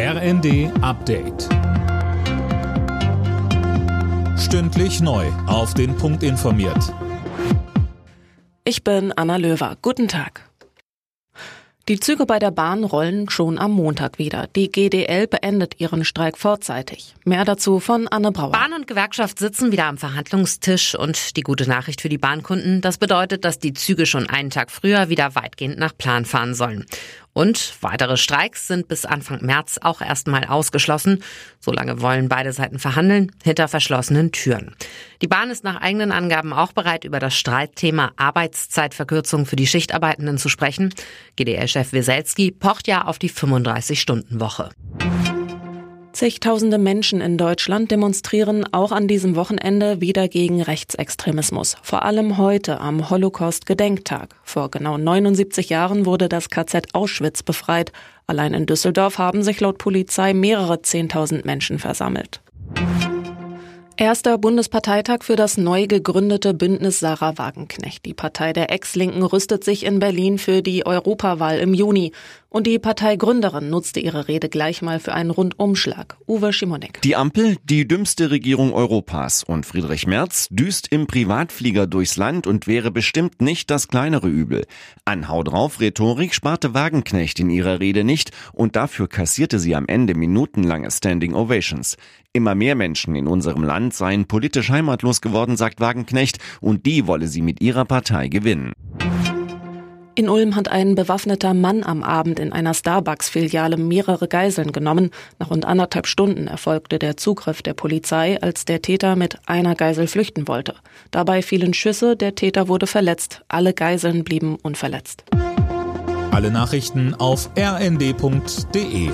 RND Update. Stündlich neu. Auf den Punkt informiert. Ich bin Anna Löwer. Guten Tag. Die Züge bei der Bahn rollen schon am Montag wieder. Die GDL beendet ihren Streik vorzeitig. Mehr dazu von Anne Brauer. Bahn und Gewerkschaft sitzen wieder am Verhandlungstisch und die gute Nachricht für die Bahnkunden, das bedeutet, dass die Züge schon einen Tag früher wieder weitgehend nach Plan fahren sollen. Und weitere Streiks sind bis Anfang März auch erstmal ausgeschlossen. Solange wollen beide Seiten verhandeln, hinter verschlossenen Türen. Die Bahn ist nach eigenen Angaben auch bereit, über das Streitthema Arbeitszeitverkürzung für die Schichtarbeitenden zu sprechen. GDL-Chef Weselski pocht ja auf die 35-Stunden-Woche. Zigtausende Menschen in Deutschland demonstrieren auch an diesem Wochenende wieder gegen Rechtsextremismus. Vor allem heute am Holocaust-Gedenktag. Vor genau 79 Jahren wurde das KZ Auschwitz befreit. Allein in Düsseldorf haben sich laut Polizei mehrere Zehntausend Menschen versammelt. Erster Bundesparteitag für das neu gegründete Bündnis Sarah Wagenknecht. Die Partei der Ex-Linken rüstet sich in Berlin für die Europawahl im Juni. Und die Parteigründerin nutzte ihre Rede gleich mal für einen Rundumschlag. Uwe Schimonek. Die Ampel, die dümmste Regierung Europas. Und Friedrich Merz düst im Privatflieger durchs Land und wäre bestimmt nicht das kleinere Übel. An Hau drauf Rhetorik sparte Wagenknecht in ihrer Rede nicht und dafür kassierte sie am Ende minutenlange Standing Ovations. Immer mehr Menschen in unserem Land seien politisch heimatlos geworden, sagt Wagenknecht, und die wolle sie mit ihrer Partei gewinnen. In Ulm hat ein bewaffneter Mann am Abend in einer Starbucks-Filiale mehrere Geiseln genommen. Nach rund anderthalb Stunden erfolgte der Zugriff der Polizei, als der Täter mit einer Geisel flüchten wollte. Dabei fielen Schüsse, der Täter wurde verletzt. Alle Geiseln blieben unverletzt. Alle Nachrichten auf rnd.de